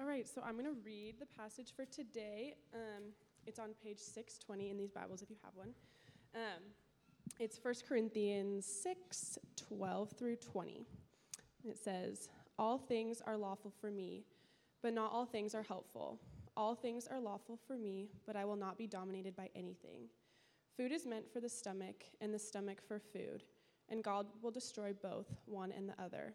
All right, so I'm going to read the passage for today. Um, it's on page 620 in these Bibles if you have one. Um, it's 1 Corinthians 6 12 through 20. It says, All things are lawful for me, but not all things are helpful. All things are lawful for me, but I will not be dominated by anything. Food is meant for the stomach, and the stomach for food, and God will destroy both, one and the other.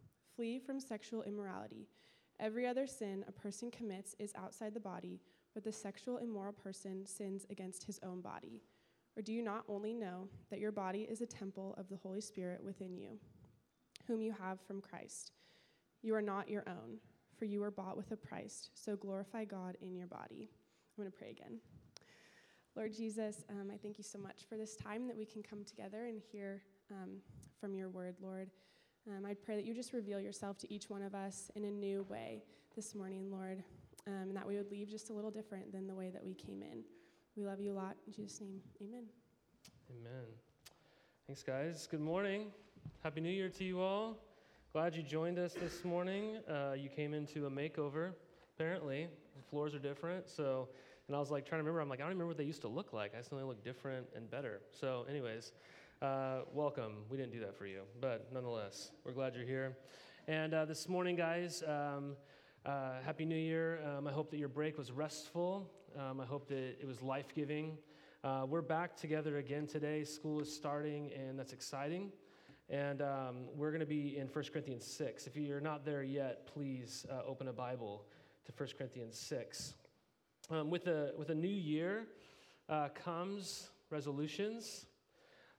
Flee from sexual immorality. Every other sin a person commits is outside the body, but the sexual immoral person sins against his own body. Or do you not only know that your body is a temple of the Holy Spirit within you, whom you have from Christ? You are not your own, for you were bought with a price, so glorify God in your body. I'm going to pray again. Lord Jesus, um, I thank you so much for this time that we can come together and hear um, from your word, Lord. Um, I pray that you just reveal yourself to each one of us in a new way this morning, Lord, um, and that we would leave just a little different than the way that we came in. We love you a lot. In Jesus' name, amen. Amen. Thanks, guys. Good morning. Happy New Year to you all. Glad you joined us this morning. Uh, you came into a makeover, apparently. The floors are different. So, and I was like trying to remember, I'm like, I don't remember what they used to look like. I they look different and better. So, anyways, uh, welcome. We didn't do that for you, but nonetheless, we're glad you're here. And uh, this morning, guys, um, uh, Happy New Year. Um, I hope that your break was restful. Um, I hope that it was life giving. Uh, we're back together again today. School is starting, and that's exciting. And um, we're going to be in 1 Corinthians 6. If you're not there yet, please uh, open a Bible to 1 Corinthians 6. Um, with, a, with a new year uh, comes resolutions.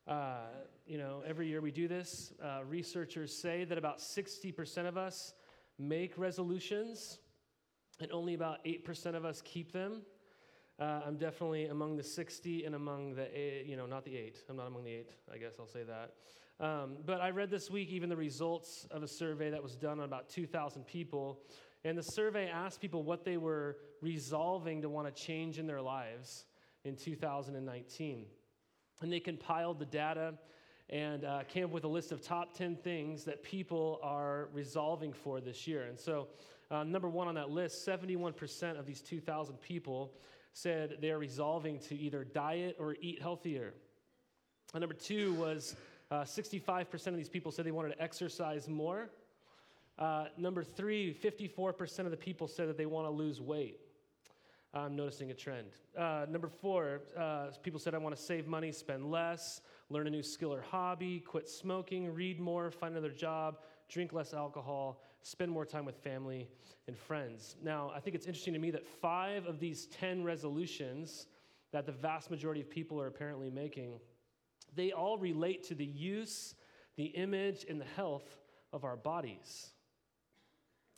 Uh, you know, every year we do this. Uh, researchers say that about 60% of us make resolutions, and only about 8% of us keep them. Uh, I'm definitely among the 60 and among the, eight, you know, not the eight. I'm not among the eight, I guess I'll say that. Um, but I read this week even the results of a survey that was done on about 2,000 people. And the survey asked people what they were resolving to want to change in their lives in 2019. And they compiled the data and uh, came up with a list of top 10 things that people are resolving for this year. And so, uh, number one on that list, 71% of these 2,000 people said they are resolving to either diet or eat healthier. And number two was uh, 65% of these people said they wanted to exercise more. Uh, number three, 54% of the people said that they want to lose weight. I'm noticing a trend. Uh, number four, uh, people said, I want to save money, spend less learn a new skill or hobby, quit smoking, read more, find another job, drink less alcohol, spend more time with family and friends. Now, I think it's interesting to me that five of these 10 resolutions that the vast majority of people are apparently making, they all relate to the use, the image, and the health of our bodies.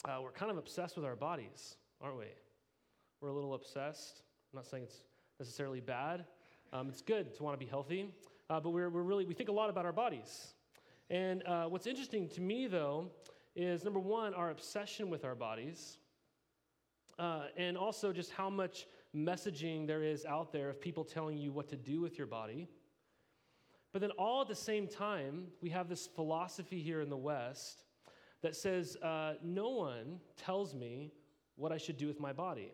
Uh, we're kind of obsessed with our bodies, aren't we? We're a little obsessed. I'm not saying it's necessarily bad. Um, it's good to want to be healthy uh, but we're, we're really, we think a lot about our bodies. And uh, what's interesting to me, though, is number one, our obsession with our bodies, uh, and also just how much messaging there is out there of people telling you what to do with your body. But then, all at the same time, we have this philosophy here in the West that says uh, no one tells me what I should do with my body.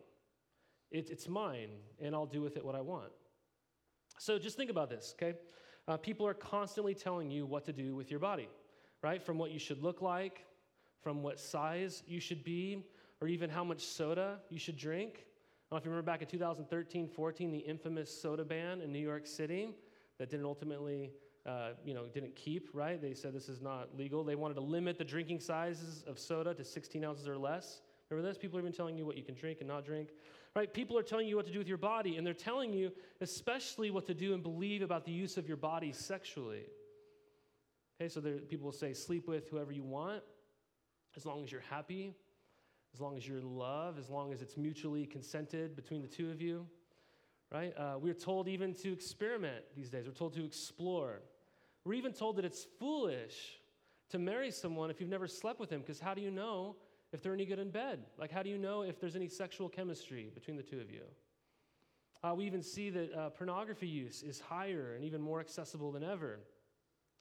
It, it's mine, and I'll do with it what I want. So just think about this, okay? Uh, people are constantly telling you what to do with your body, right? From what you should look like, from what size you should be, or even how much soda you should drink. I don't know if you remember back in 2013 14, the infamous soda ban in New York City that didn't ultimately, uh, you know, didn't keep, right? They said this is not legal. They wanted to limit the drinking sizes of soda to 16 ounces or less. Remember this? People are even telling you what you can drink and not drink. Right? People are telling you what to do with your body, and they're telling you especially what to do and believe about the use of your body sexually. Okay, so there, people will say, sleep with whoever you want, as long as you're happy. as long as you're in love, as long as it's mutually consented between the two of you, right? Uh, we're told even to experiment these days. We're told to explore. We're even told that it's foolish to marry someone if you've never slept with him, because how do you know if they're any good in bed? Like, how do you know if there's any sexual chemistry between the two of you? Uh, we even see that uh, pornography use is higher and even more accessible than ever.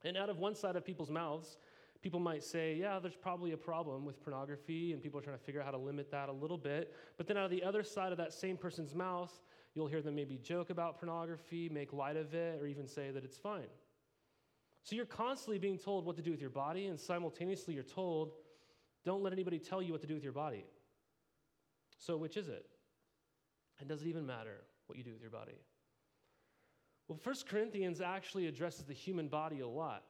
And out of one side of people's mouths, people might say, yeah, there's probably a problem with pornography, and people are trying to figure out how to limit that a little bit. But then out of the other side of that same person's mouth, you'll hear them maybe joke about pornography, make light of it, or even say that it's fine. So you're constantly being told what to do with your body, and simultaneously you're told, don't let anybody tell you what to do with your body. So, which is it? And does it even matter what you do with your body? Well, 1 Corinthians actually addresses the human body a lot.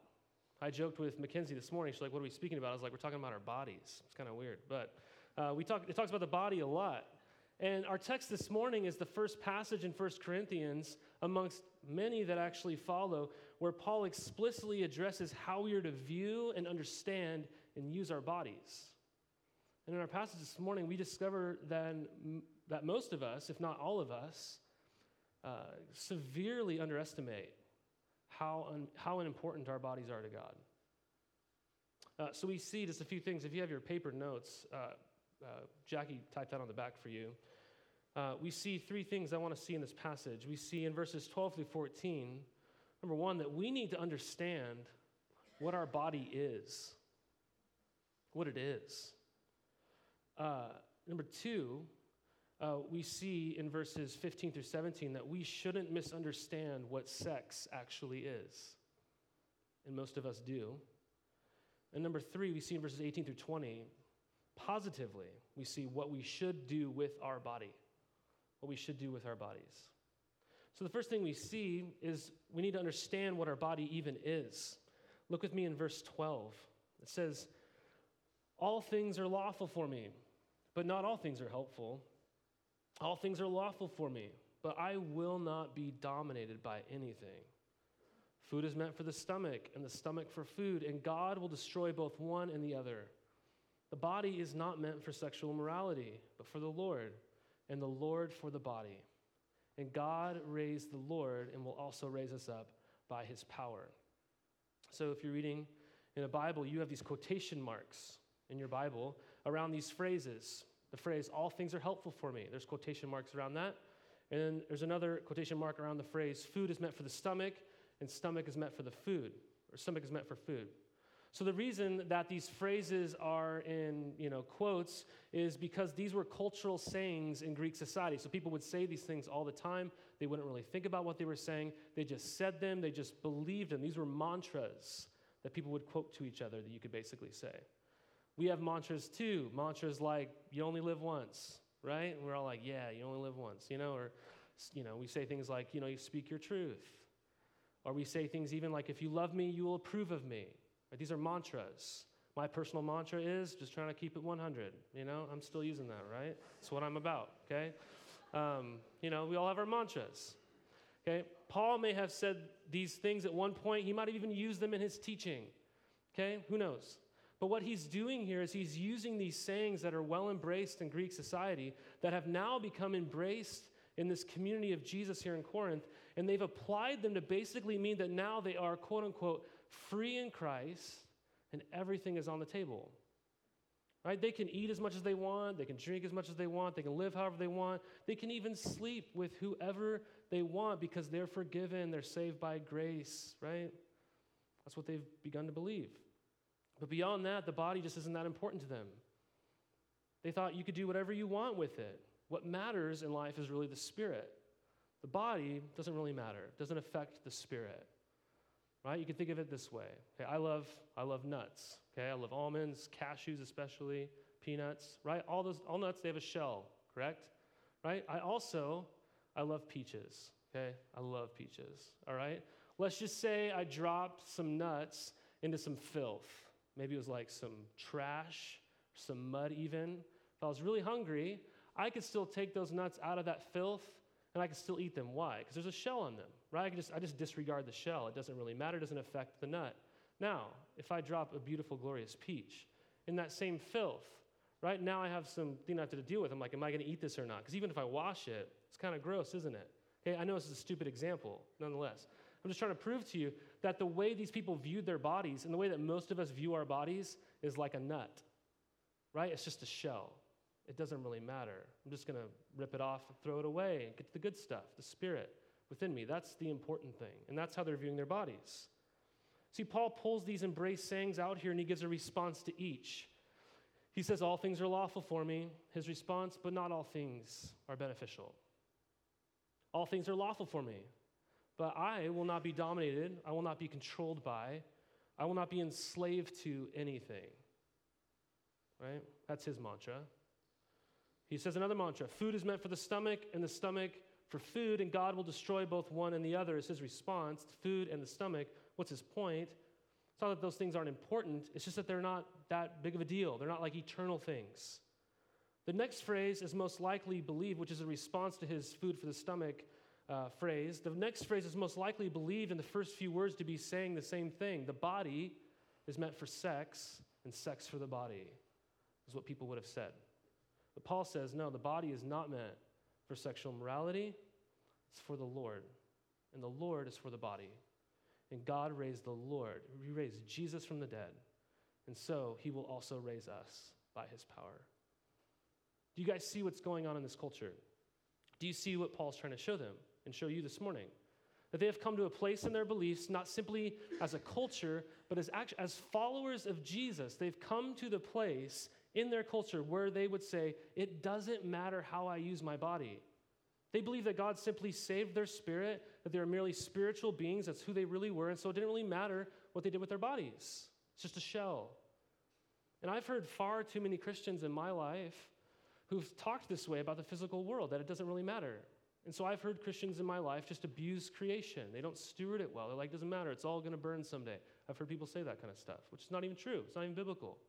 I joked with Mackenzie this morning. She's like, What are we speaking about? I was like, We're talking about our bodies. It's kind of weird. But uh, we talk, it talks about the body a lot. And our text this morning is the first passage in 1 Corinthians, amongst many that actually follow, where Paul explicitly addresses how we are to view and understand and use our bodies. And in our passage this morning, we discover then that most of us, if not all of us, uh, severely underestimate how, un- how unimportant our bodies are to God. Uh, so we see just a few things. If you have your paper notes, uh, uh Jackie typed that on the back for you. Uh, we see three things I want to see in this passage. We see in verses 12 through 14, number one, that we need to understand what our body is, what it is. Uh, number two, uh, we see in verses 15 through 17 that we shouldn't misunderstand what sex actually is. And most of us do. And number three, we see in verses 18 through 20, positively, we see what we should do with our body what we should do with our bodies. So, the first thing we see is we need to understand what our body even is. Look with me in verse 12. It says, All things are lawful for me, but not all things are helpful. All things are lawful for me, but I will not be dominated by anything. Food is meant for the stomach, and the stomach for food, and God will destroy both one and the other. The body is not meant for sexual morality, but for the Lord and the Lord for the body. And God raised the Lord and will also raise us up by his power. So if you're reading in a Bible, you have these quotation marks in your Bible around these phrases. The phrase, all things are helpful for me. There's quotation marks around that. And then there's another quotation mark around the phrase, food is meant for the stomach, and stomach is meant for the food, or stomach is meant for food. So the reason that these phrases are in, you know, quotes is because these were cultural sayings in Greek society. So people would say these things all the time. They wouldn't really think about what they were saying. They just said them, they just believed them. These were mantras that people would quote to each other that you could basically say. We have mantras too. Mantras like you only live once, right? And we're all like, yeah, you only live once, you know, or you know, we say things like, you know, you speak your truth. Or we say things even like if you love me, you will approve of me. Right? These are mantras. My personal mantra is just trying to keep it 100. You know, I'm still using that, right? That's what I'm about, okay? Um, you know, we all have our mantras. Okay? Paul may have said these things at one point. He might have even used them in his teaching. Okay? Who knows? But what he's doing here is he's using these sayings that are well embraced in Greek society that have now become embraced in this community of Jesus here in Corinth, and they've applied them to basically mean that now they are, quote unquote, free in Christ, and everything is on the table. Right? They can eat as much as they want, they can drink as much as they want, they can live however they want, they can even sleep with whoever they want because they're forgiven, they're saved by grace, right? That's what they've begun to believe. But beyond that, the body just isn't that important to them. They thought you could do whatever you want with it. What matters in life is really the spirit. The body doesn't really matter, it doesn't affect the spirit right? You can think of it this way. Okay, I love, I love nuts. Okay, I love almonds, cashews especially, peanuts, right? All those, all nuts, they have a shell, correct? Right? I also, I love peaches. Okay, I love peaches. All right. Let's just say I dropped some nuts into some filth. Maybe it was like some trash, some mud, even. If I was really hungry, I could still take those nuts out of that filth and I could still eat them. Why? Because there's a shell on them, right? I, just, I just disregard the shell. It doesn't really matter, it doesn't affect the nut. Now, if I drop a beautiful, glorious peach in that same filth, right? Now I have something I have to deal with. I'm like, am I going to eat this or not? Because even if I wash it, it's kind of gross, isn't it? Okay, I know this is a stupid example, nonetheless. I'm just trying to prove to you that the way these people viewed their bodies and the way that most of us view our bodies is like a nut, right? It's just a shell. It doesn't really matter. I'm just going to rip it off throw it away and get to the good stuff, the spirit within me. That's the important thing. And that's how they're viewing their bodies. See, Paul pulls these embrace sayings out here and he gives a response to each. He says, All things are lawful for me. His response, but not all things are beneficial. All things are lawful for me, but I will not be dominated. I will not be controlled by. I will not be enslaved to anything. Right? That's his mantra. He says another mantra food is meant for the stomach, and the stomach for food, and God will destroy both one and the other, is his response. Food and the stomach. What's his point? It's not that those things aren't important, it's just that they're not that big of a deal. They're not like eternal things. The next phrase is most likely believe, which is a response to his food for the stomach uh, phrase. The next phrase is most likely believed in the first few words to be saying the same thing. The body is meant for sex, and sex for the body, is what people would have said. But Paul says, no, the body is not meant for sexual morality, it's for the Lord. And the Lord is for the body. And God raised the Lord. He raised Jesus from the dead. And so he will also raise us by his power. Do you guys see what's going on in this culture? Do you see what Paul's trying to show them and show you this morning? That they have come to a place in their beliefs, not simply as a culture, but as, act- as followers of Jesus. They've come to the place in their culture where they would say, It doesn't matter how I use my body. They believe that God simply saved their spirit, that they were merely spiritual beings, that's who they really were, and so it didn't really matter what they did with their bodies. It's just a shell. And I've heard far too many Christians in my life who've talked this way about the physical world, that it doesn't really matter. And so I've heard Christians in my life just abuse creation. They don't steward it well. They're like, doesn't matter, it's all going to burn someday. I've heard people say that kind of stuff, which is not even true. It's not even biblical.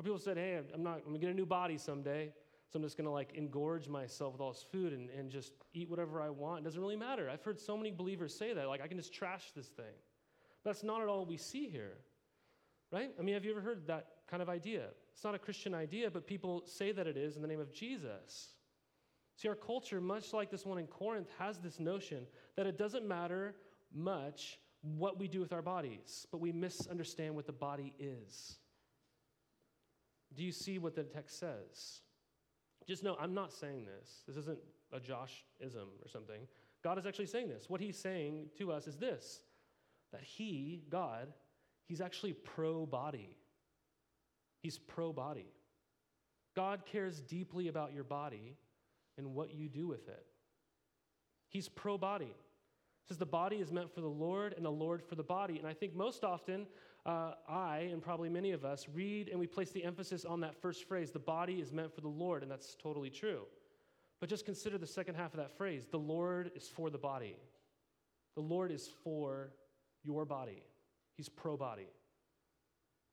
Or people said, hey, I'm not, I'm going to get a new body someday. So I'm just going to like engorge myself with all this food and, and just eat whatever I want. It doesn't really matter. I've heard so many believers say that. Like, I can just trash this thing. But that's not at all we see here. Right? I mean, have you ever heard that kind of idea? It's not a Christian idea, but people say that it is in the name of Jesus. See, our culture, much like this one in Corinth, has this notion that it doesn't matter much what we do with our bodies, but we misunderstand what the body is. Do you see what the text says? Just know, I'm not saying this. This isn't a Josh-ism or something. God is actually saying this. What he's saying to us is this that he, God, he's actually pro body. He's pro body. God cares deeply about your body and what you do with it. He's pro body. He says the body is meant for the Lord and the Lord for the body. And I think most often uh, I, and probably many of us, read and we place the emphasis on that first phrase the body is meant for the Lord, and that's totally true. But just consider the second half of that phrase the Lord is for the body. The Lord is for your body, He's pro body.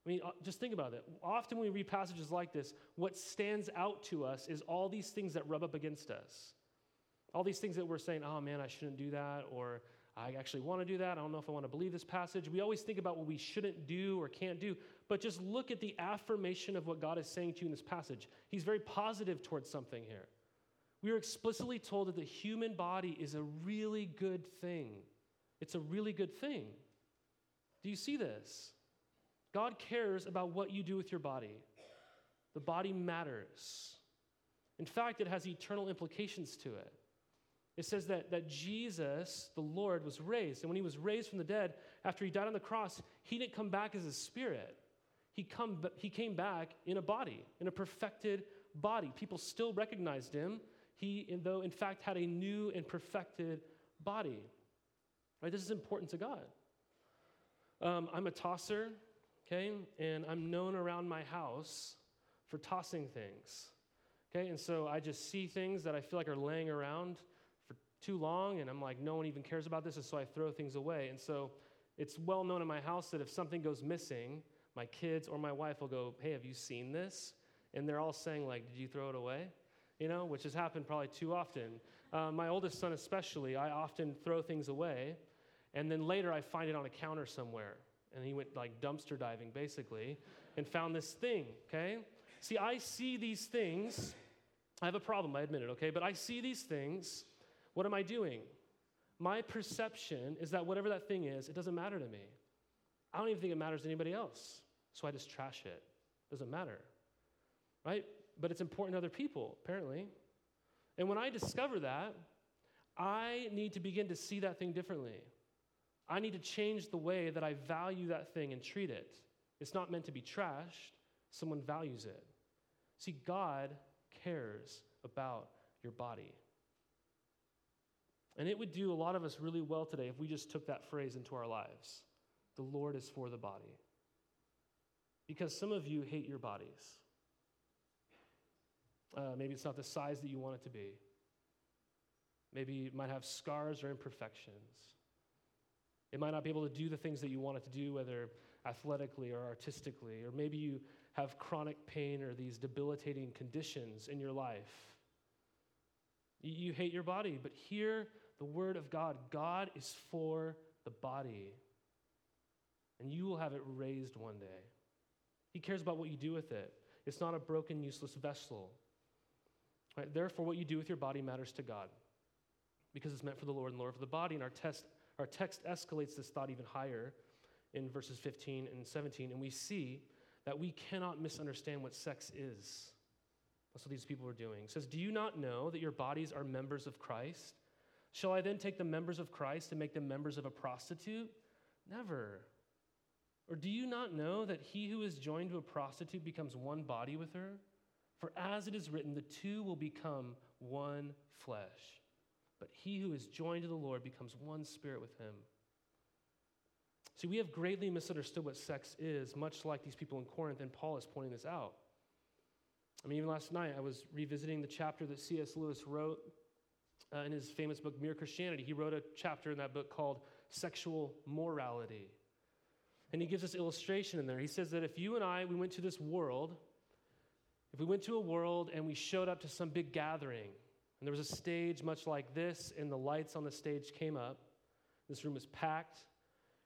I mean, uh, just think about it. Often when we read passages like this, what stands out to us is all these things that rub up against us. All these things that we're saying, oh man, I shouldn't do that, or I actually want to do that. I don't know if I want to believe this passage. We always think about what we shouldn't do or can't do, but just look at the affirmation of what God is saying to you in this passage. He's very positive towards something here. We are explicitly told that the human body is a really good thing. It's a really good thing. Do you see this? God cares about what you do with your body. The body matters. In fact, it has eternal implications to it. It says that, that Jesus, the Lord, was raised. And when he was raised from the dead, after he died on the cross, he didn't come back as a spirit. He, come, he came back in a body, in a perfected body. People still recognized him, he, though, in fact, had a new and perfected body. Right? This is important to God. Um, I'm a tosser, okay, and I'm known around my house for tossing things. Okay, and so I just see things that I feel like are laying around for too long, and I'm like, no one even cares about this, and so I throw things away. And so it's well known in my house that if something goes missing, my kids or my wife will go, hey, have you seen this? And they're all saying, like, did you throw it away? You know, which has happened probably too often. Uh, my oldest son, especially, I often throw things away, and then later I find it on a counter somewhere. And he went like dumpster diving, basically, and found this thing, okay? See, I see these things. I have a problem, I admit it, okay? But I see these things. What am I doing? My perception is that whatever that thing is, it doesn't matter to me. I don't even think it matters to anybody else. So I just trash it. Doesn't matter. Right? But it's important to other people, apparently. And when I discover that, I need to begin to see that thing differently. I need to change the way that I value that thing and treat it. It's not meant to be trashed, someone values it. See, God cares about your body. And it would do a lot of us really well today if we just took that phrase into our lives. The Lord is for the body. Because some of you hate your bodies. Uh, maybe it's not the size that you want it to be. Maybe it might have scars or imperfections. It might not be able to do the things that you want it to do, whether athletically or artistically. Or maybe you have chronic pain or these debilitating conditions in your life. You, hate your body, but hear the word of God. God is for the body, and you will have it raised one day. He cares about what you do with it. It's not a broken, useless vessel. Right? Therefore, what you do with your body matters to God because it's meant for the Lord and Lord for the body. And our, test, our text escalates this thought even higher in verses 15 and 17. And we see that we cannot misunderstand what sex is. That's what these people are doing. It says, Do you not know that your bodies are members of Christ? Shall I then take the members of Christ and make them members of a prostitute? Never. Or do you not know that he who is joined to a prostitute becomes one body with her? For as it is written, the two will become one flesh. But he who is joined to the Lord becomes one spirit with him. See, we have greatly misunderstood what sex is, much like these people in Corinth, and Paul is pointing this out. I mean, even last night, I was revisiting the chapter that C.S. Lewis wrote uh, in his famous book, Mere Christianity. He wrote a chapter in that book called Sexual Morality. And he gives this illustration in there. He says that if you and I, we went to this world, if we went to a world and we showed up to some big gathering, and there was a stage much like this, and the lights on the stage came up, this room was packed,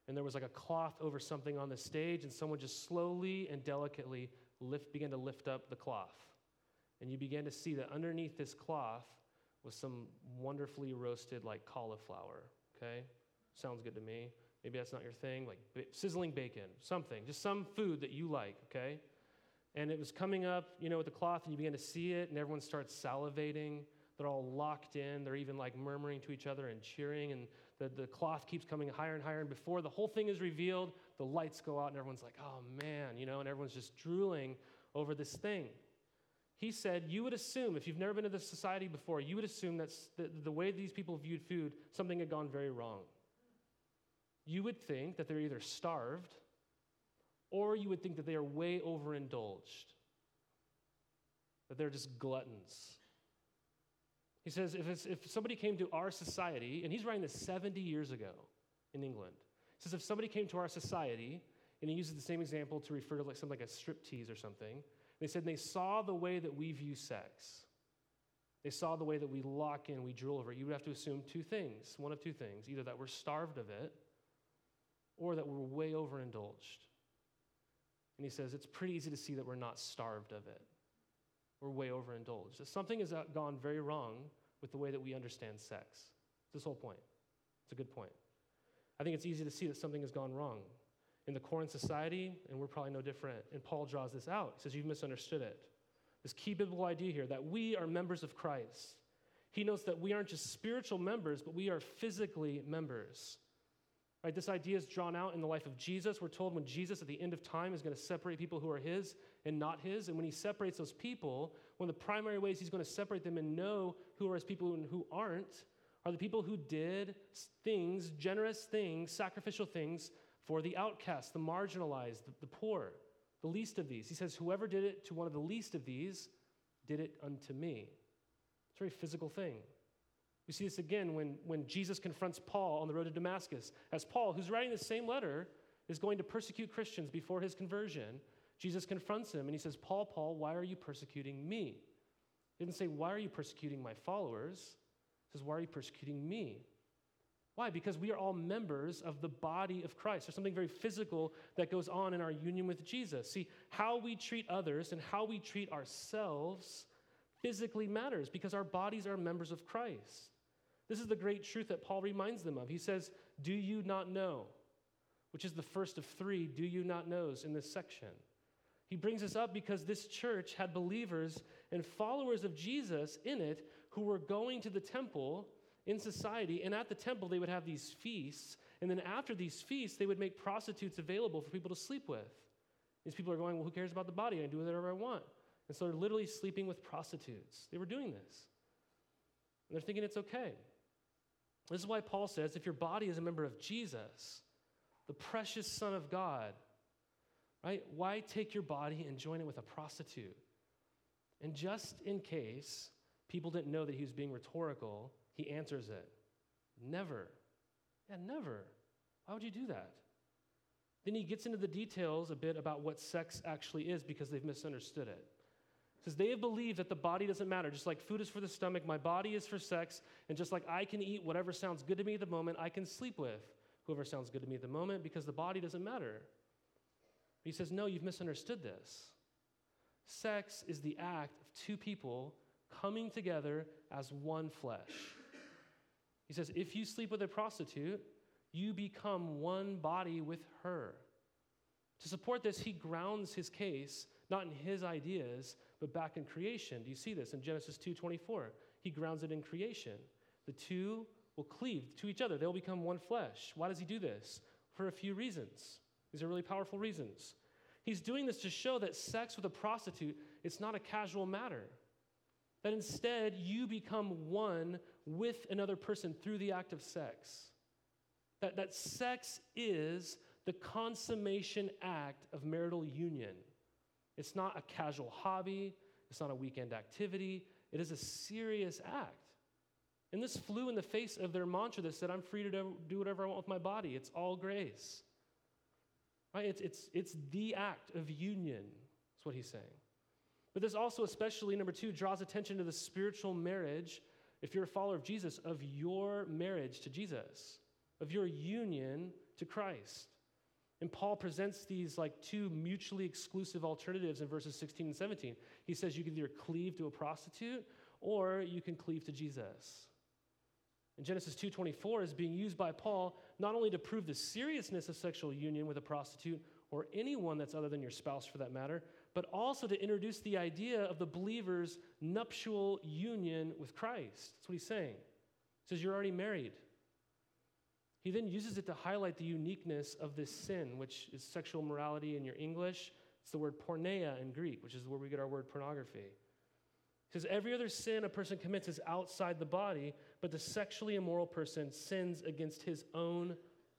and there was like a cloth over something on the stage, and someone just slowly and delicately lift, began to lift up the cloth. And you began to see that underneath this cloth was some wonderfully roasted, like cauliflower. Okay? Sounds good to me. Maybe that's not your thing, like sizzling bacon, something, just some food that you like, okay? And it was coming up, you know, with the cloth, and you began to see it, and everyone starts salivating. They're all locked in. They're even like murmuring to each other and cheering, and the, the cloth keeps coming higher and higher. And before the whole thing is revealed, the lights go out, and everyone's like, oh man, you know, and everyone's just drooling over this thing. He said, You would assume, if you've never been to this society before, you would assume that the, the way these people viewed food, something had gone very wrong. You would think that they're either starved or you would think that they are way overindulged, that they're just gluttons. He says if, if somebody came to our society, and he's writing this 70 years ago in England, he says if somebody came to our society, and he uses the same example to refer to like something like a striptease or something, they said they saw the way that we view sex. They saw the way that we lock in, we drool over it. You would have to assume two things one of two things either that we're starved of it or that we're way overindulged. And he says it's pretty easy to see that we're not starved of it. We're way overindulged. Something has gone very wrong with the way that we understand sex. This whole point. It's a good point. I think it's easy to see that something has gone wrong in the Corinth society, and we're probably no different. And Paul draws this out. He says, You've misunderstood it. This key biblical idea here that we are members of Christ. He notes that we aren't just spiritual members, but we are physically members. Right, this idea is drawn out in the life of Jesus. We're told when Jesus at the end of time is going to separate people who are his and not his. And when he separates those people, one of the primary ways he's going to separate them and know who are his people and who aren't are the people who did things, generous things, sacrificial things for the outcast, the marginalized, the, the poor, the least of these. He says, Whoever did it to one of the least of these did it unto me. It's a very physical thing. We see this again when, when Jesus confronts Paul on the road to Damascus. As Paul, who's writing the same letter, is going to persecute Christians before his conversion, Jesus confronts him and he says, Paul, Paul, why are you persecuting me? He didn't say, Why are you persecuting my followers? He says, Why are you persecuting me? Why? Because we are all members of the body of Christ. There's something very physical that goes on in our union with Jesus. See, how we treat others and how we treat ourselves physically matters because our bodies are members of Christ. This is the great truth that Paul reminds them of. He says, Do you not know? Which is the first of three do you not knows in this section. He brings us up because this church had believers and followers of Jesus in it who were going to the temple in society, and at the temple, they would have these feasts. And then after these feasts, they would make prostitutes available for people to sleep with. These people are going, Well, who cares about the body? I do whatever I want. And so they're literally sleeping with prostitutes. They were doing this. And they're thinking it's okay. This is why Paul says if your body is a member of Jesus, the precious Son of God, right, why take your body and join it with a prostitute? And just in case people didn't know that he was being rhetorical, he answers it Never. Yeah, never. Why would you do that? Then he gets into the details a bit about what sex actually is because they've misunderstood it. Says they have believed that the body doesn't matter. Just like food is for the stomach, my body is for sex, and just like I can eat whatever sounds good to me at the moment, I can sleep with whoever sounds good to me at the moment because the body doesn't matter. He says, No, you've misunderstood this. Sex is the act of two people coming together as one flesh. He says, if you sleep with a prostitute, you become one body with her. To support this, he grounds his case not in his ideas, but back in creation. Do you see this in Genesis 2:24? He grounds it in creation. The two will cleave to each other. They'll become one flesh. Why does he do this? For a few reasons. These are really powerful reasons. He's doing this to show that sex with a prostitute, it's not a casual matter. That instead, you become one with another person through the act of sex. That, that sex is the consummation act of marital union. It's not a casual hobby, it's not a weekend activity, it is a serious act. And this flew in the face of their mantra that said, I'm free to do whatever I want with my body. It's all grace. Right? It's, it's, it's the act of union, That's what he's saying. But this also, especially number two, draws attention to the spiritual marriage, if you're a follower of Jesus, of your marriage to Jesus, of your union to Christ. And Paul presents these like two mutually exclusive alternatives in verses 16 and 17. He says you can either cleave to a prostitute or you can cleave to Jesus. And Genesis 2:24 is being used by Paul not only to prove the seriousness of sexual union with a prostitute or anyone that's other than your spouse for that matter, but also to introduce the idea of the believer's nuptial union with Christ. That's what he's saying. He says, You're already married. He then uses it to highlight the uniqueness of this sin, which is sexual morality in your English. It's the word porneia in Greek, which is where we get our word pornography. He says, Every other sin a person commits is outside the body, but the sexually immoral person sins against his own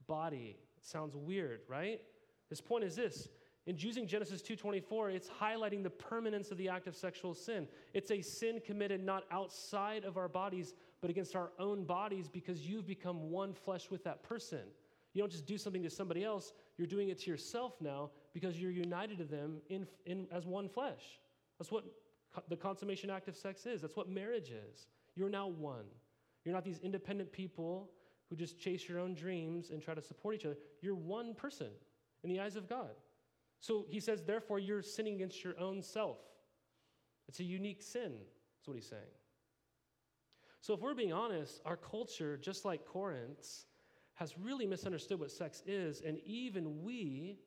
body. It sounds weird, right? His point is this in using Genesis 2:24, it's highlighting the permanence of the act of sexual sin. It's a sin committed not outside of our bodies, but against our own bodies because you've become one flesh with that person. You don't just do something to somebody else, you're doing it to yourself now because you're united to them in, in, as one flesh. That's what co- the consummation act of sex is. That's what marriage is. You're now one. You're not these independent people who just chase your own dreams and try to support each other. You're one person in the eyes of God. So he says, therefore, you're sinning against your own self. It's a unique sin, that's what he's saying. So if we're being honest, our culture, just like Corinth's, has really misunderstood what sex is, and even we,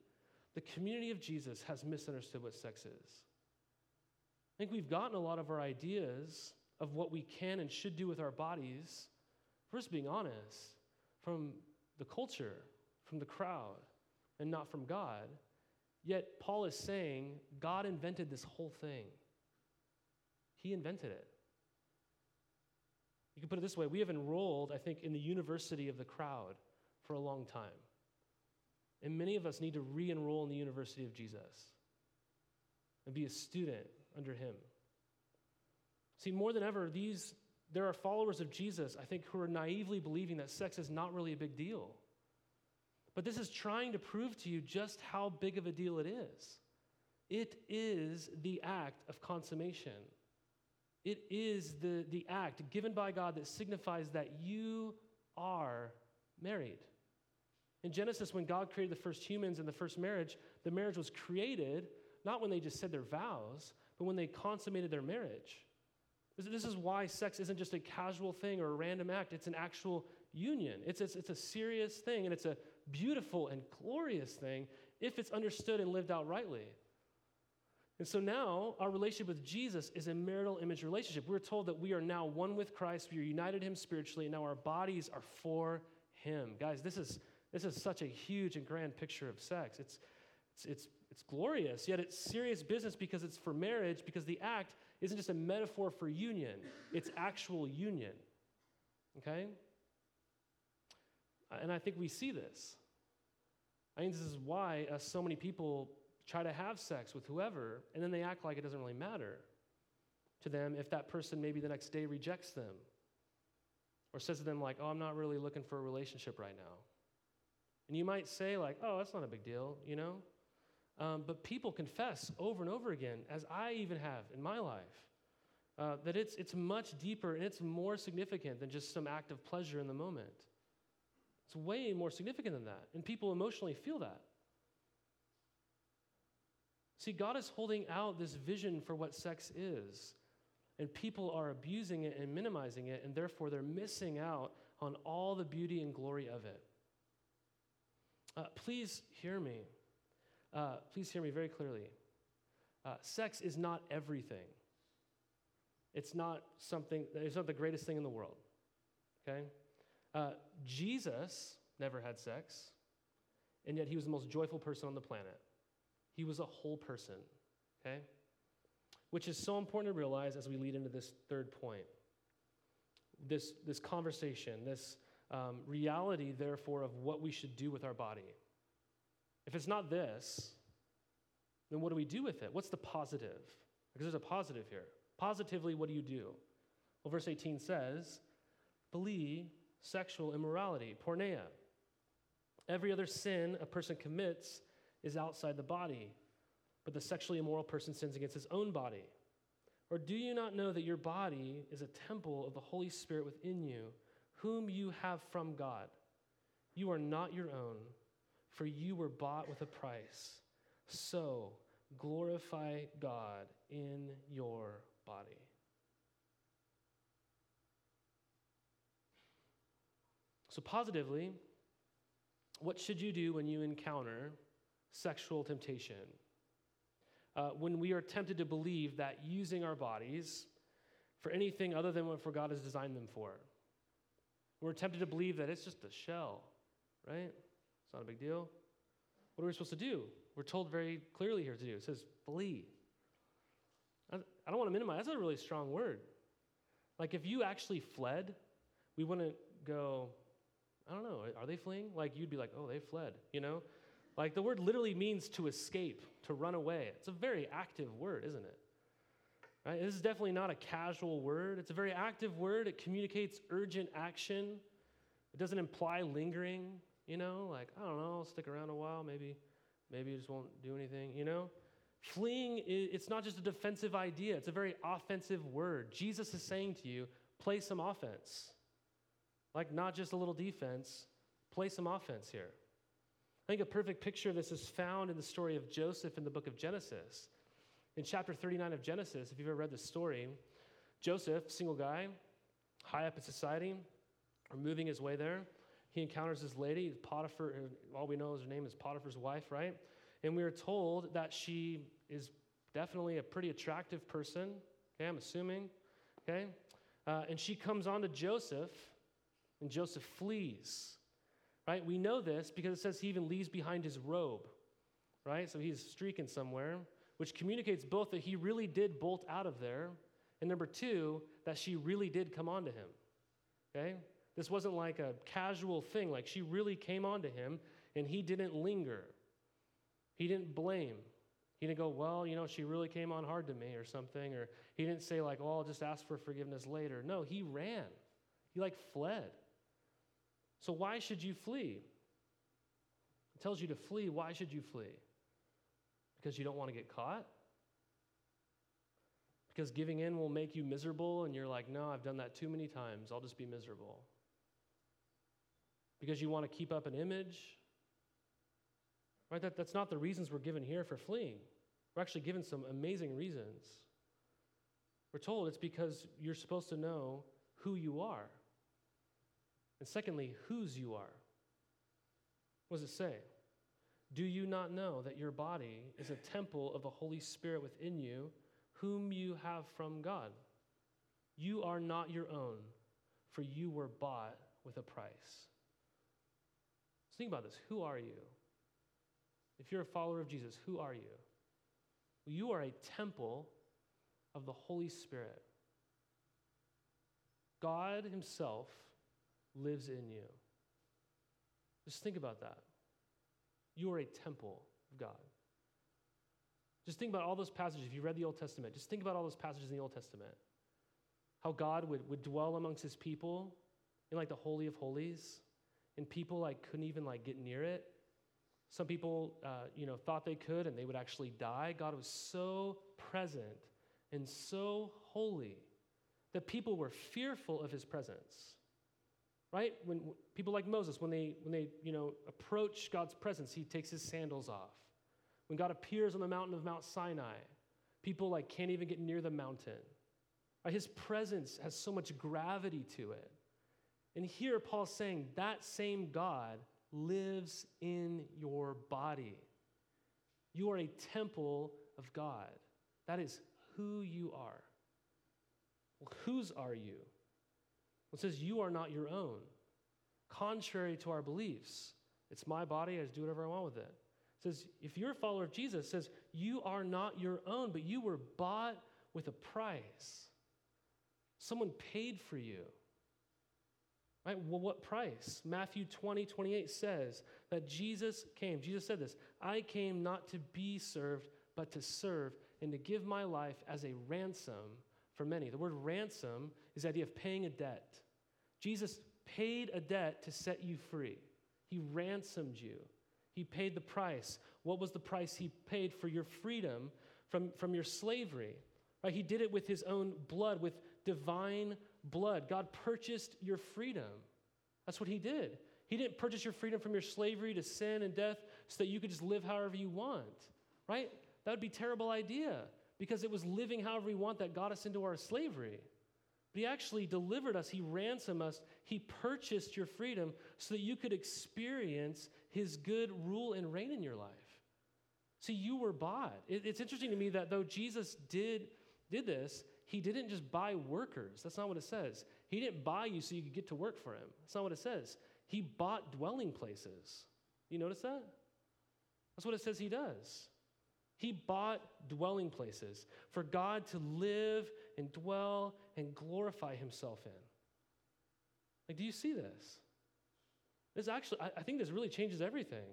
the community of Jesus, has misunderstood what sex is. I think we've gotten a lot of our ideas of what we can and should do with our bodies, first being honest, from the culture, from the crowd, and not from God. Yet Paul is saying God invented this whole thing. He invented it. You can put it this way we have enrolled, I think, in the university of the crowd for a long time. And many of us need to re enroll in the university of Jesus and be a student under him. See, more than ever, these there are followers of Jesus, I think, who are naively believing that sex is not really a big deal. But this is trying to prove to you just how big of a deal it is. It is the act of consummation. It is the, the act given by God that signifies that you are married. In Genesis, when God created the first humans and the first marriage, the marriage was created not when they just said their vows, but when they consummated their marriage. This is why sex isn't just a casual thing or a random act, it's an actual union. It's, it's, it's a serious thing, and it's a beautiful and glorious thing if it's understood and lived out rightly. And so now our relationship with Jesus is a marital image relationship. We're told that we are now one with Christ, we are united him spiritually, and now our bodies are for him. Guys, this is this is such a huge and grand picture of sex. It's it's it's, it's glorious, yet it's serious business because it's for marriage, because the act isn't just a metaphor for union, it's actual union. Okay? And I think we see this. I think this is why uh, so many people try to have sex with whoever, and then they act like it doesn't really matter to them if that person maybe the next day rejects them or says to them, like, oh, I'm not really looking for a relationship right now. And you might say, like, oh, that's not a big deal, you know? Um, but people confess over and over again, as I even have in my life, uh, that it's, it's much deeper and it's more significant than just some act of pleasure in the moment. It's way more significant than that. And people emotionally feel that. See, God is holding out this vision for what sex is, and people are abusing it and minimizing it, and therefore they're missing out on all the beauty and glory of it. Uh, please hear me. Uh, please hear me very clearly. Uh, sex is not everything. It's not something, it's not the greatest thing in the world. Okay? Uh, Jesus never had sex, and yet he was the most joyful person on the planet. He was a whole person, okay? Which is so important to realize as we lead into this third point. This, this conversation, this um, reality, therefore, of what we should do with our body. If it's not this, then what do we do with it? What's the positive? Because there's a positive here. Positively, what do you do? Well, verse 18 says, flee sexual immorality, porneia. Every other sin a person commits is outside the body, but the sexually immoral person sins against his own body. Or do you not know that your body is a temple of the Holy Spirit within you, whom you have from God? You are not your own, for you were bought with a price. So glorify God in your body. So, positively, what should you do when you encounter sexual temptation. Uh, when we are tempted to believe that using our bodies for anything other than what for God has designed them for. We're tempted to believe that it's just a shell, right? It's not a big deal. What are we supposed to do? We're told very clearly here to do. It says, flee. I don't want to minimize, that's a really strong word. Like if you actually fled, we wouldn't go, I don't know, are they fleeing? Like you'd be like, oh, they fled, you know? Like the word literally means to escape, to run away. It's a very active word, isn't it? Right? This is definitely not a casual word. It's a very active word. It communicates urgent action. It doesn't imply lingering, you know, like, I don't know, I'll stick around a while, maybe maybe you just won't do anything, you know? Fleeing, it's not just a defensive idea, it's a very offensive word. Jesus is saying to you, play some offense. Like, not just a little defense, play some offense here. I think a perfect picture of this is found in the story of Joseph in the book of Genesis. In chapter 39 of Genesis, if you've ever read the story, Joseph, single guy, high up in society, or moving his way there, he encounters this lady, Potiphar, and all we know is her name is Potiphar's wife, right? And we are told that she is definitely a pretty attractive person, okay, I'm assuming, okay? Uh, and she comes on to Joseph, and Joseph flees right? We know this because it says he even leaves behind his robe, right? So he's streaking somewhere, which communicates both that he really did bolt out of there, and number two, that she really did come onto him, okay? This wasn't like a casual thing, like she really came onto him and he didn't linger. He didn't blame. He didn't go, well, you know, she really came on hard to me or something, or he didn't say, like, oh, I'll just ask for forgiveness later. No, he ran. He like fled. So, why should you flee? It tells you to flee. Why should you flee? Because you don't want to get caught? Because giving in will make you miserable, and you're like, no, I've done that too many times. I'll just be miserable. because you want to keep up an image. Right? That, that's not the reasons we're given here for fleeing. We're actually given some amazing reasons. We're told it's because you're supposed to know who you are. And secondly, whose you are. What does it say? Do you not know that your body is a temple of the Holy Spirit within you, whom you have from God? You are not your own, for you were bought with a price. think about this. Who are you? If you're a follower of Jesus, who are you? Well, you are a temple of the Holy Spirit. God Himself lives in you. Just think about that. You are a temple of God. Just think about all those passages. If you read the Old Testament, just think about all those passages in the Old Testament. How God would, would dwell amongst his people in like the Holy of Holies, and people like couldn't even like get near it. Some people, uh, you know, thought they could and they would actually die. God was so present and so holy that people were fearful of his presence right? When people like moses when they when they you know approach god's presence he takes his sandals off. When god appears on the mountain of mount sinai people like can't even get near the mountain. Right? his presence has so much gravity to it. And here paul's saying that same god lives in your body. You are a temple of god. That is who you are. Well, whose are you it says, You are not your own, contrary to our beliefs. It's my body, I just do whatever I want with it. It says, If you're a follower of Jesus, says, You are not your own, but you were bought with a price. Someone paid for you. Right? Well, what price? Matthew 20, 28 says that Jesus came. Jesus said this I came not to be served, but to serve and to give my life as a ransom for many. The word ransom is the idea of paying a debt. Jesus paid a debt to set you free. He ransomed you. He paid the price. What was the price he paid for your freedom from, from your slavery? Right? He did it with his own blood, with divine blood. God purchased your freedom. That's what he did. He didn't purchase your freedom from your slavery to sin and death so that you could just live however you want, right? That would be a terrible idea because it was living however we want that got us into our slavery. But he actually delivered us, he ransomed us, he purchased your freedom so that you could experience his good rule and reign in your life. See, you were bought. It, it's interesting to me that though Jesus did, did this, he didn't just buy workers. That's not what it says. He didn't buy you so you could get to work for him. That's not what it says. He bought dwelling places. You notice that? That's what it says he does. He bought dwelling places for God to live and dwell and glorify himself in. Like, do you see this? This actually, I, think this really changes everything.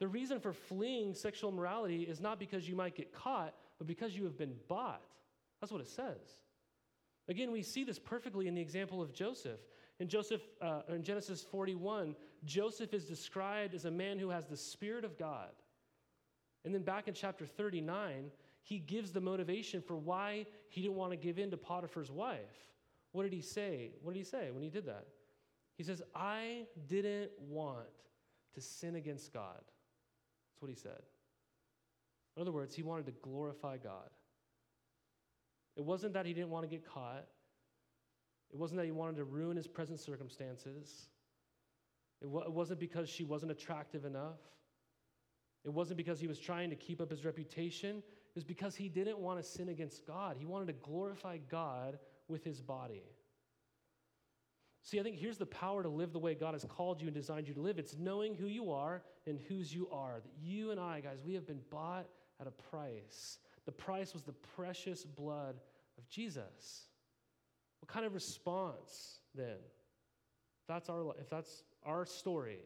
The reason for fleeing sexual immorality is not because you might get caught, but because you have been bought. That's what it says. Again, we see this perfectly in the example of Joseph. In Joseph, uh, in Genesis 41, Joseph is described as a man who has the Spirit of God. And then back in chapter 39, he gives the motivation for why he didn't want to give in to Potiphar's wife. What did he say? What did he say when he did that? He says, I didn't want to sin against God. That's what he said. In other words, he wanted to glorify God. It wasn't that he didn't want to get caught. It wasn't that he wanted to ruin his present circumstances. It, w- it wasn't because she wasn't attractive enough. It wasn't because he was trying to keep up his reputation, it was because he didn't want to sin against God. He wanted to glorify God with his body. See, I think here's the power to live the way God has called you and designed you to live it's knowing who you are and whose you are. That you and I, guys, we have been bought at a price. The price was the precious blood of Jesus. What kind of response then? If that's our, if that's our story,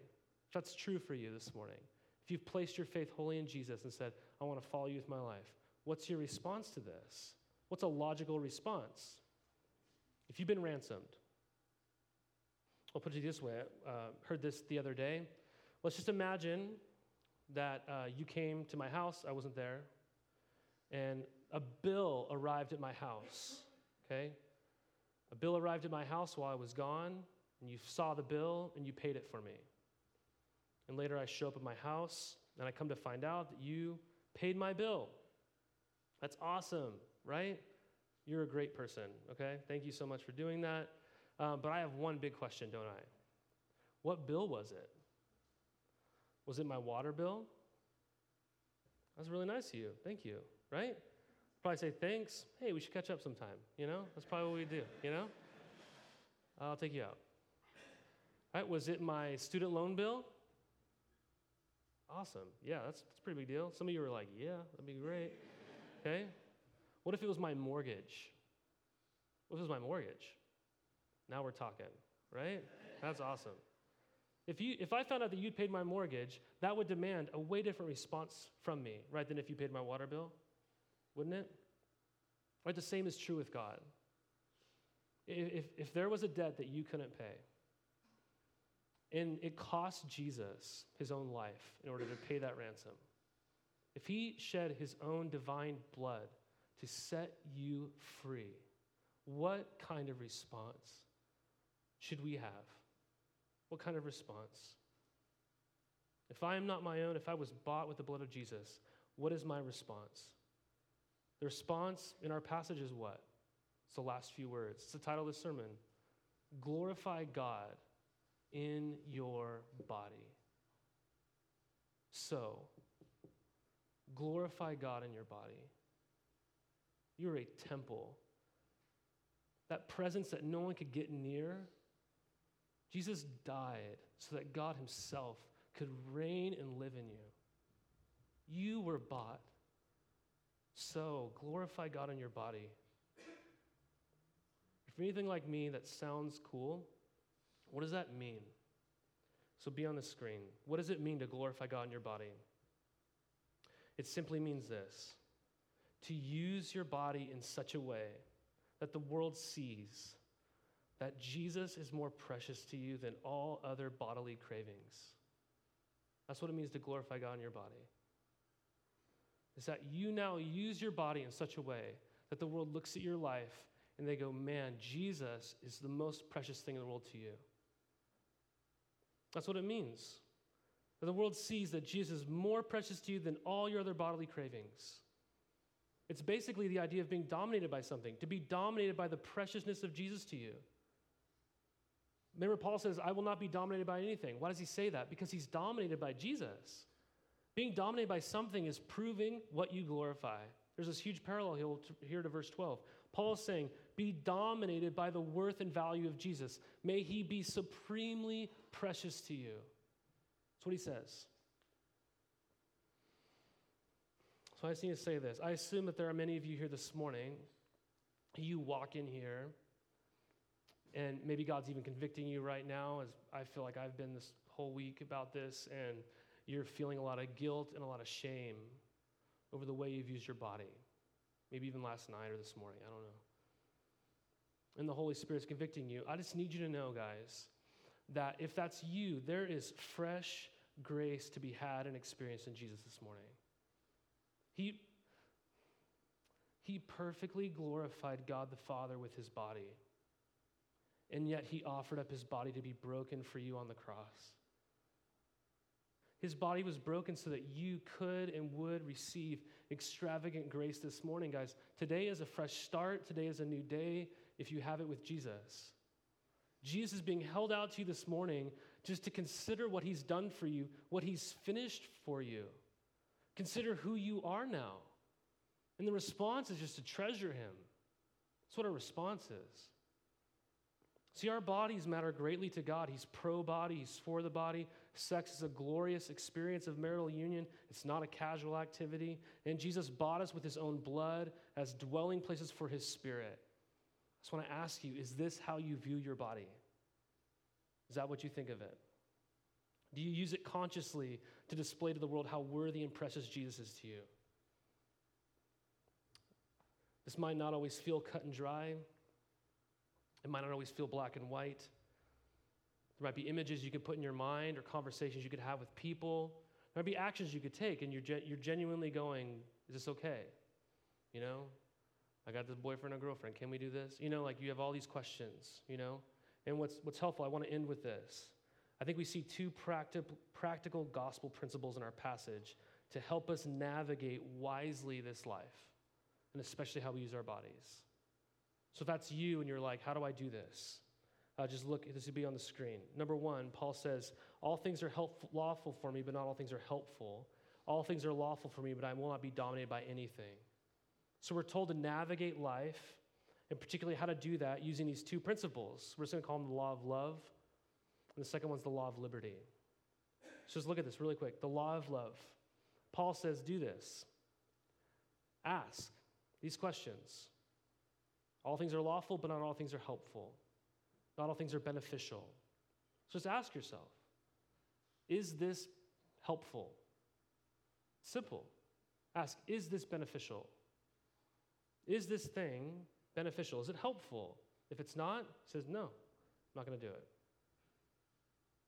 if that's true for you this morning, if you've placed your faith wholly in Jesus and said, I want to follow you with my life, what's your response to this? What's a logical response? If you've been ransomed, I'll put it this way. I uh, heard this the other day. Let's just imagine that uh, you came to my house, I wasn't there, and a bill arrived at my house, okay? A bill arrived at my house while I was gone, and you saw the bill and you paid it for me. And later I show up at my house and I come to find out that you paid my bill. That's awesome, right? You're a great person, okay? Thank you so much for doing that. Um, but I have one big question, don't I? What bill was it? Was it my water bill? That's really nice of you. Thank you, right? Probably say thanks. Hey, we should catch up sometime. You know, that's probably what we do. You know, I'll take you out. Right? Was it my student loan bill? Awesome. Yeah, that's, that's a pretty big deal. Some of you were like, yeah, that'd be great. Okay. What if it was my mortgage? What if it was my mortgage? Now we're talking, right? That's awesome. If, you, if I found out that you'd paid my mortgage, that would demand a way different response from me, right, than if you paid my water bill, wouldn't it? Right, the same is true with God. If, if there was a debt that you couldn't pay, and it cost Jesus his own life in order to pay that ransom, if he shed his own divine blood to set you free, what kind of response should we have? What kind of response? If I am not my own, if I was bought with the blood of Jesus, what is my response? The response in our passage is what? It's the last few words. It's the title of the sermon Glorify God in your body. So, glorify God in your body. You're a temple. That presence that no one could get near Jesus died so that God Himself could reign and live in you. You were bought. So glorify God in your body. If anything like me that sounds cool, what does that mean? So be on the screen. What does it mean to glorify God in your body? It simply means this to use your body in such a way that the world sees that Jesus is more precious to you than all other bodily cravings. That's what it means to glorify God in your body. Is that you now use your body in such a way that the world looks at your life and they go, man, Jesus is the most precious thing in the world to you. That's what it means. That the world sees that Jesus is more precious to you than all your other bodily cravings. It's basically the idea of being dominated by something, to be dominated by the preciousness of Jesus to you. Remember, Paul says, I will not be dominated by anything. Why does he say that? Because he's dominated by Jesus. Being dominated by something is proving what you glorify. There's this huge parallel here to verse 12. Paul is saying, Be dominated by the worth and value of Jesus. May he be supremely precious to you. That's what he says. So I just need to say this. I assume that there are many of you here this morning. You walk in here and maybe God's even convicting you right now, as I feel like I've been this whole week about this, and you're feeling a lot of guilt and a lot of shame over the way you've used your body. Maybe even last night or this morning, I don't know. And the Holy Spirit's convicting you. I just need you to know, guys, that if that's you, there is fresh grace to be had and experienced in Jesus this morning. He, he perfectly glorified God the Father with his body and yet he offered up his body to be broken for you on the cross. His body was broken so that you could and would receive extravagant grace this morning, guys. Today is a fresh start. Today is a new day if you have it with Jesus. Jesus is being held out to you this morning just to consider what he's done for you, what he's finished for you. Consider who you are now. And the response is just to treasure him. That's what our response is. See, our bodies matter greatly to God. He's pro body, He's for the body. Sex is a glorious experience of marital union, it's not a casual activity. And Jesus bought us with His own blood as dwelling places for His Spirit. I just want to ask you is this how you view your body? Is that what you think of it? Do you use it consciously to display to the world how worthy and precious Jesus is to you? This might not always feel cut and dry. It might not always feel black and white. There might be images you could put in your mind or conversations you could have with people. There might be actions you could take, and you're, you're genuinely going, Is this okay? You know, I got this boyfriend or girlfriend. Can we do this? You know, like you have all these questions, you know, And what's, what's helpful, I want to end with this. I think we see two practi- practical gospel principles in our passage to help us navigate wisely this life, and especially how we use our bodies. So if that's you and you're like, how do I do this? Uh, just look, this would be on the screen. Number one, Paul says, All things are helpful, lawful for me, but not all things are helpful. All things are lawful for me, but I will not be dominated by anything. So we're told to navigate life, and particularly how to do that using these two principles. We're just going to call them the law of love, and the second one's the law of liberty. So just look at this really quick. The law of love. Paul says, Do this. Ask these questions. All things are lawful, but not all things are helpful. Not all things are beneficial. So just ask yourself Is this helpful? Simple. Ask Is this beneficial? Is this thing beneficial? Is it helpful? If it's not, says no, I'm not going to do it.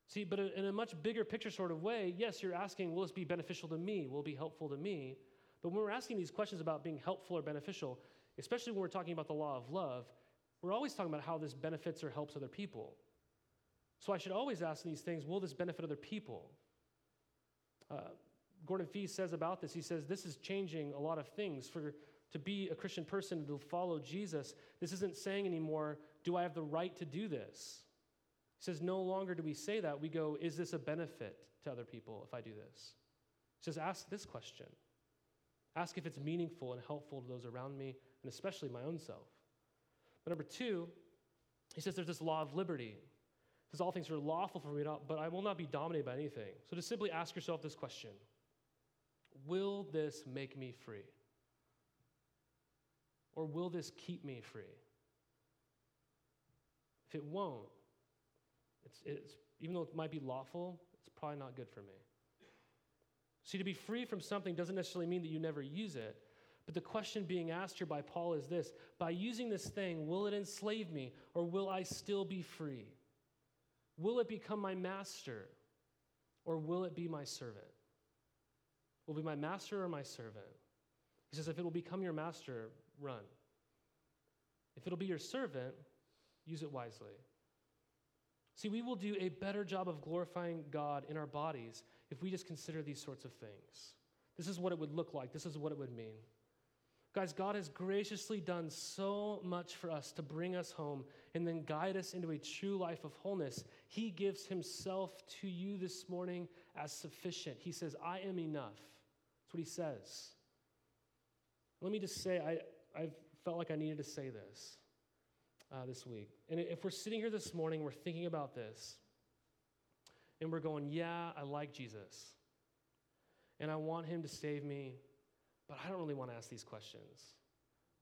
See, but in a much bigger picture sort of way, yes, you're asking, will this be beneficial to me? Will it be helpful to me? But when we're asking these questions about being helpful or beneficial, especially when we're talking about the law of love, we're always talking about how this benefits or helps other people. So I should always ask these things will this benefit other people? Uh, Gordon Fee says about this, he says, this is changing a lot of things. For to be a Christian person, to follow Jesus, this isn't saying anymore, do I have the right to do this? He says, no longer do we say that. We go, is this a benefit to other people if I do this? He says, ask this question. Ask if it's meaningful and helpful to those around me, and especially my own self. But number two, he says there's this law of liberty. He says all things are lawful for me, but I will not be dominated by anything. So just simply ask yourself this question Will this make me free? Or will this keep me free? If it won't, it's, it's, even though it might be lawful, it's probably not good for me. See, to be free from something doesn't necessarily mean that you never use it. But the question being asked here by Paul is this By using this thing, will it enslave me or will I still be free? Will it become my master or will it be my servant? Will it be my master or my servant? He says, if it will become your master, run. If it'll be your servant, use it wisely. See, we will do a better job of glorifying God in our bodies if we just consider these sorts of things. This is what it would look like, this is what it would mean. Guys, God has graciously done so much for us to bring us home and then guide us into a true life of wholeness. He gives Himself to you this morning as sufficient. He says, I am enough. That's what He says. Let me just say, I, I've felt like I needed to say this uh, this week. And if we're sitting here this morning, we're thinking about this, and we're going, Yeah, I like Jesus, and I want Him to save me but I don't really want to ask these questions.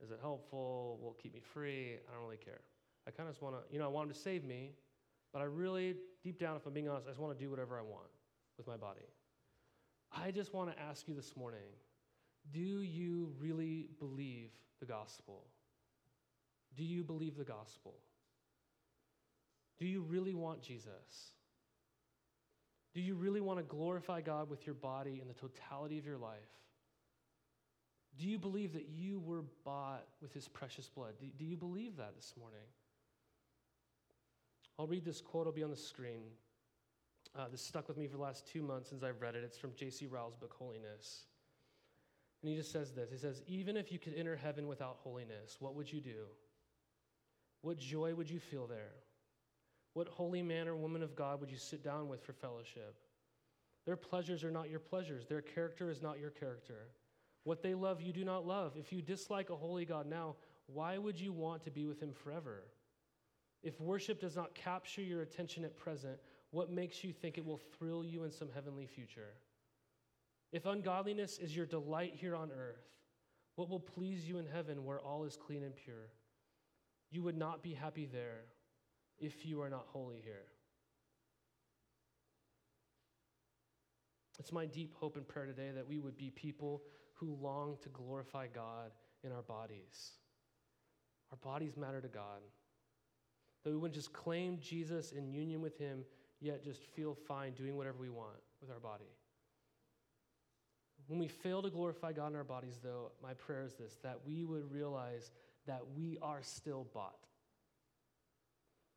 Is it helpful? Will it keep me free? I don't really care. I kind of just want to, you know, I want him to save me, but I really, deep down, if I'm being honest, I just want to do whatever I want with my body. I just want to ask you this morning do you really believe the gospel? Do you believe the gospel? Do you really want Jesus? Do you really want to glorify God with your body in the totality of your life? Do you believe that you were bought with his precious blood? Do, you believe that this morning? I'll read this quote, it'll be on the screen. Uh, this stuck with me for the last two months since I've read it. It's from J.C. Ryle's book, Holiness. And he just says this He says, Even if you could enter heaven without holiness, what would you do? What joy would you feel there? What holy man or woman of God would you sit down with for fellowship? Their pleasures are not your pleasures, their character is not your character. What they love, you do not love. If you dislike a holy God now, why would you want to be with him forever? If worship does not capture your attention at present, what makes you think it will thrill you in some heavenly future? If ungodliness is your delight here on earth, what will please you in heaven where all is clean and pure? You would not be happy there if you are not holy here. It's my deep hope and prayer today that we would be people who long to glorify God in our bodies. Our bodies matter to God. That we wouldn't just claim Jesus in union with Him, yet just feel fine doing whatever we want with our body. When we fail to glorify God in our bodies, though, my prayer is this that we would realize that we are still bought.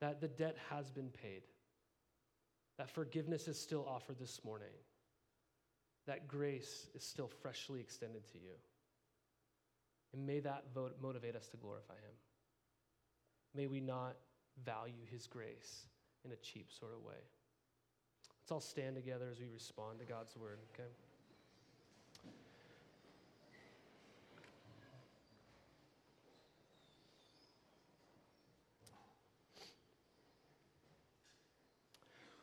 that the debt has been paid, that forgiveness is still offered this morning, that grace is still freshly extended to you. And may that motivate us to glorify Him. May we not value His grace in a cheap sort of way. Let's all stand together as we respond to God's word, okay?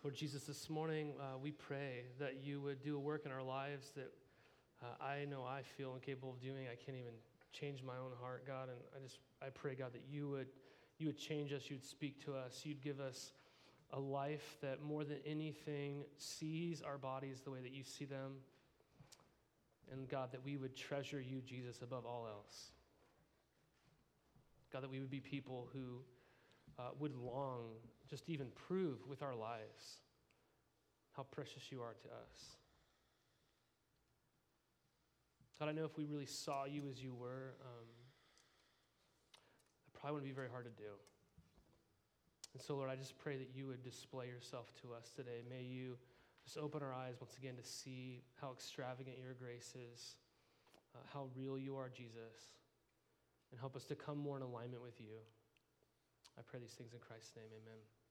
Lord Jesus, this morning uh, we pray that you would do a work in our lives that uh, I know I feel incapable of doing. I can't even change my own heart, God, and I just I pray, God, that you would you would change us, you'd speak to us, you'd give us a life that more than anything sees our bodies the way that you see them. And God, that we would treasure you, Jesus, above all else. God, that we would be people who uh, would long just even prove with our lives how precious you are to us. God, I know if we really saw you as you were, um, it probably wouldn't be very hard to do. And so, Lord, I just pray that you would display yourself to us today. May you just open our eyes once again to see how extravagant your grace is, uh, how real you are, Jesus, and help us to come more in alignment with you. I pray these things in Christ's name. Amen.